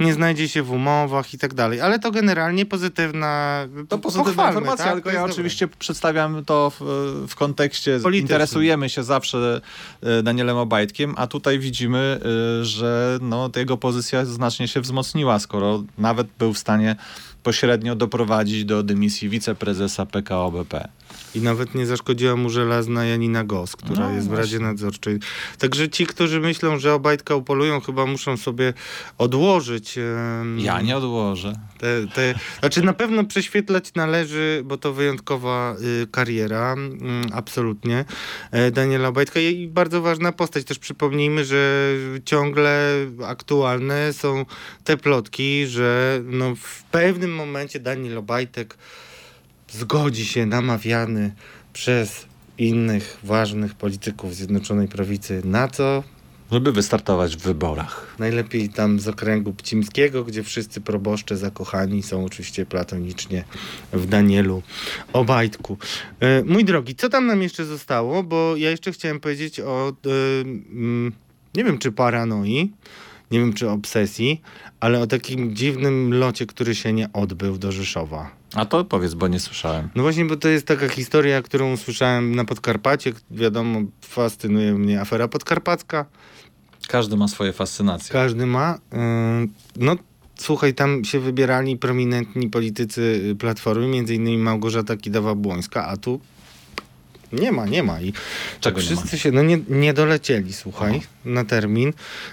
nie znajdzie się w umowach i tak dalej, ale to generalnie pozytywna, To pozytywna informacja, tak? tylko ja oczywiście przedstawiam to w, w kontekście, Politycznym. interesujemy się zawsze e, Danielem Obajtkiem, a tutaj widzimy, e, że no, jego pozycja znacznie się wzmocniła, skoro nawet był w stanie pośrednio doprowadzić do dymisji wiceprezesa PKO BP. I nawet nie zaszkodziła mu żelazna Janina Gos, która No jest w właśnie. Radzie Nadzorczej. Także ci, którzy myślą, że Obajtka upolują, chyba muszą sobie odłożyć. em, Ja nie odłożę. Te, te, znaczy na pewno prześwietlać należy, bo to wyjątkowa y, kariera, mm, absolutnie. E, Daniela Obajtka i bardzo ważna postać. Też przypomnijmy, że ciągle aktualne są te plotki, że no, w pewnym momencie Daniel Obajtek zgodzi się namawiany przez innych ważnych polityków Zjednoczonej Prawicy na co? Żeby wystartować w wyborach. Najlepiej tam z okręgu pcimskiego, gdzie wszyscy proboszcze zakochani są oczywiście platonicznie w Danielu Obajtku. E, mój drogi, co tam nam jeszcze zostało? Bo ja jeszcze chciałem powiedzieć o, e, mm, nie wiem czy paranoi, nie wiem czy obsesji, ale o takim dziwnym locie, który się nie odbył do Rzeszowa. A to powiedz, bo nie słyszałem. No właśnie, bo to jest taka historia, którą usłyszałem na Podkarpacie. Wiadomo, fascynuje mnie afera podkarpacka. Każdy ma swoje fascynacje. Każdy ma. Yy, no słuchaj, tam się wybierali prominentni politycy Platformy, między innymi Małgorzata Kidawa-Błońska, a tu nie ma, nie ma. I Czego tak wszyscy się no nie, nie dolecieli, słuchaj, Aha. na termin.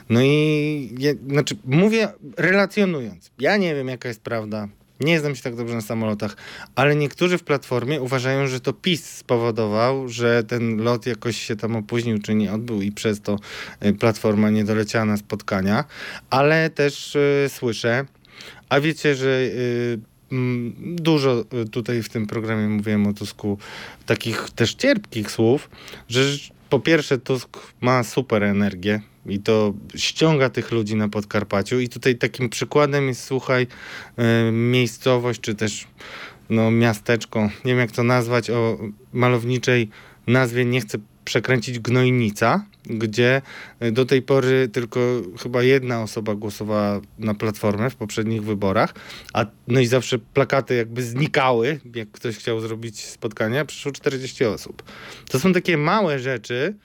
No i ja, znaczy mówię relacjonując. Ja nie wiem jaka jest prawda. Nie znam się tak dobrze na samolotach, ale niektórzy w Platformie uważają, że to PiS spowodował, że ten lot jakoś się tam opóźnił czy nie odbył i przez to y, Platforma nie doleciała na spotkania. Ale też y, słyszę, a wiecie, że y, dużo tutaj w tym programie mówiłem o Tusku takich też cierpkich słów, że po pierwsze Tusk ma super energię i to ściąga tych ludzi na Podkarpaciu. I tutaj takim przykładem jest, słuchaj, y, miejscowość czy też no, miasteczko, nie wiem jak to nazwać, o malowniczej nazwie nie chcę przekręcić Gnojnica, gdzie y, do tej pory tylko chyba jedna osoba głosowała na Platformę w poprzednich wyborach, a no i zawsze plakaty jakby znikały, jak ktoś chciał zrobić spotkania, przyszło 40 osób. To są takie małe rzeczy,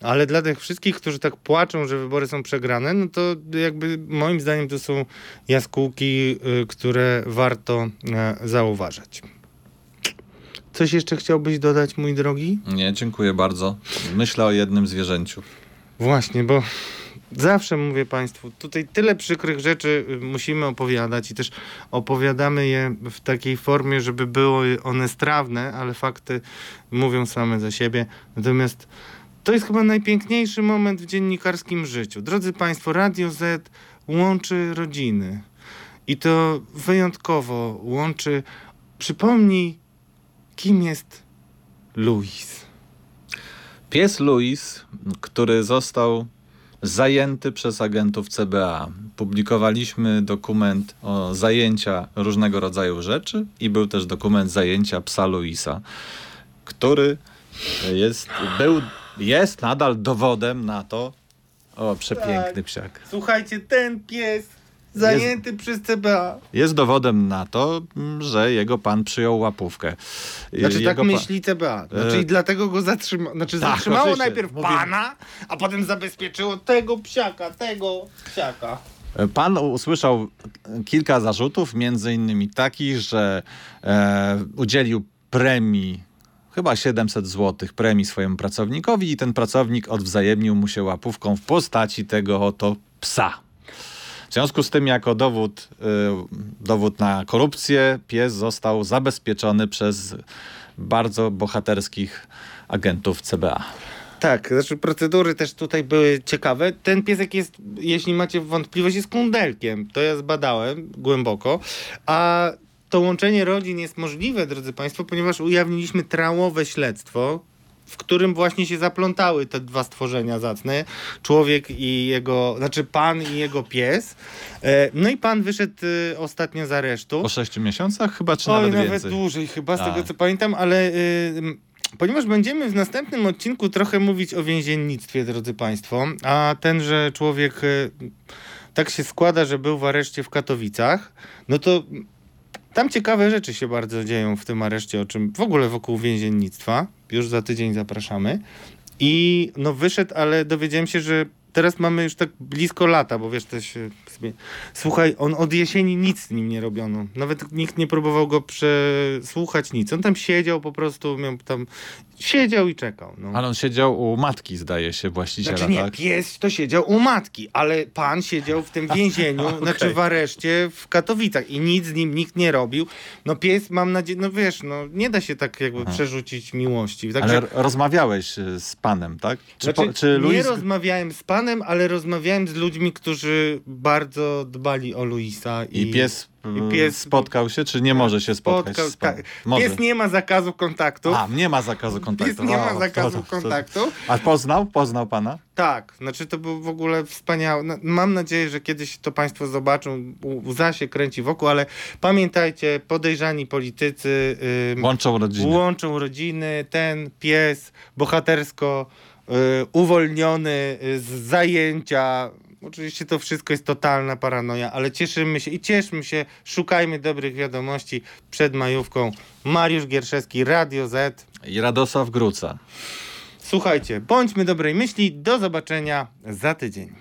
ale dla tych wszystkich, którzy tak płaczą, że wybory są przegrane, no to jakby moim zdaniem to są jaskółki, y, które warto e, zauważać. Coś jeszcze chciałbyś dodać, mój drogi? Nie, dziękuję bardzo. Myślę o jednym zwierzęciu. Właśnie, bo zawsze mówię Państwu, tutaj tyle przykrych rzeczy y, musimy opowiadać i też opowiadamy je w takiej formie, żeby były one strawne, ale fakty mówią same za siebie. Natomiast to jest chyba najpiękniejszy moment w dziennikarskim życiu. Drodzy Państwo, Radio Z łączy rodziny. I to wyjątkowo łączy. Przypomnij, kim jest Louis. Pies Louis, który został zajęty przez agentów CBA. Publikowaliśmy dokument o zajęcia różnego rodzaju rzeczy i był też dokument zajęcia psa Louisa, który jest, był, jest nadal dowodem na to. O, przepiękny Tak. psiak. Słuchajcie, ten pies zajęty przez CBA. Jest dowodem na to, mm, że jego pan przyjął łapówkę. Znaczy jego tak myśli CBA. Znaczy E, i dlatego go zatrzymało. Znaczy tak, zatrzymało oczywiście. najpierw Mówimy. pana, a potem zabezpieczyło tego psiaka, tego psiaka. Pan usłyszał kilka zarzutów, między innymi takich, że e, udzielił premii, chyba 700 zł premii swojemu pracownikowi i ten pracownik odwzajemnił mu się łapówką w postaci tego oto psa. W związku z tym, jako dowód, y, dowód na korupcję, pies został zabezpieczony przez bardzo bohaterskich agentów CBA. Tak, znaczy procedury też tutaj były ciekawe. Ten piesek jest, jeśli macie wątpliwość, jest kundelkiem. To ja zbadałem głęboko. A to łączenie rodzin jest możliwe, drodzy Państwo, ponieważ ujawniliśmy trałowe śledztwo, w którym właśnie się zaplątały te dwa stworzenia zacne. Człowiek i jego, znaczy pan i jego pies. E, No i pan wyszedł e, ostatnio z aresztu. Po sześciu miesiącach chyba, czy Oj, nawet, nawet, więcej? dłużej chyba, z Tak. tego co pamiętam, ale y, ponieważ będziemy w następnym odcinku trochę mówić o więziennictwie, drodzy Państwo, a tenże człowiek tak się składa, że był w areszcie w Katowicach, no to tam ciekawe rzeczy się bardzo dzieją w tym areszcie, o czym w ogóle wokół więziennictwa. Już za tydzień zapraszamy. I no wyszedł, ale dowiedziałem się, że teraz mamy już tak blisko lata, bo wiesz, zmie- Słuchaj, on od jesieni nic z nim nie robiono. Nawet nikt nie próbował go przesłuchać, nic. On tam siedział po prostu, miał tam... Siedział i czekał. No. Ale on siedział u matki, zdaje się, właściciela, Znaczy nie, tak? pies to siedział u matki, ale pan siedział w tym więzieniu, Okej. znaczy w areszcie w Katowicach i nic z nim nikt nie robił. No pies, mam nadzieję, no wiesz, no nie da się tak jakby Aha. przerzucić miłości. Także, Ale rozmawiałeś y, z panem, tak? Czy, znaczy, po, czy. Nie rozmawiałem z panem, fanem, ale rozmawiałem z ludźmi, którzy bardzo dbali o Luisa. I, I pies, i y, pies- spotkał się, czy nie może się spotkać spotkał- z panem? tak. Może. Pies nie ma zakazu kontaktu. A, nie ma zakazu kontaktu. Pies nie ma O, zakazu to- to- kontaktu. A poznał? Poznał pana? Tak, znaczy to był w ogóle wspaniały. Mam nadzieję, że kiedyś to Państwo zobaczą. Łza się kręci wokół, ale pamiętajcie, podejrzani politycy ym, Łączą rodziny. łączą rodziny. Ten pies bohatersko uwolniony y, z zajęcia. Oczywiście to wszystko jest totalna paranoja, ale cieszymy się i cieszmy się. Szukajmy dobrych wiadomości przed majówką. Mariusz Gierszewski, Radio Z. I Radosław Gruca. Słuchajcie, bądźmy dobrej myśli. Do zobaczenia za tydzień.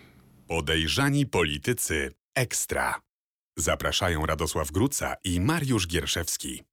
Podejrzani politycy ekstra. Zapraszają Radosław Gruca i Mariusz Gierszewski.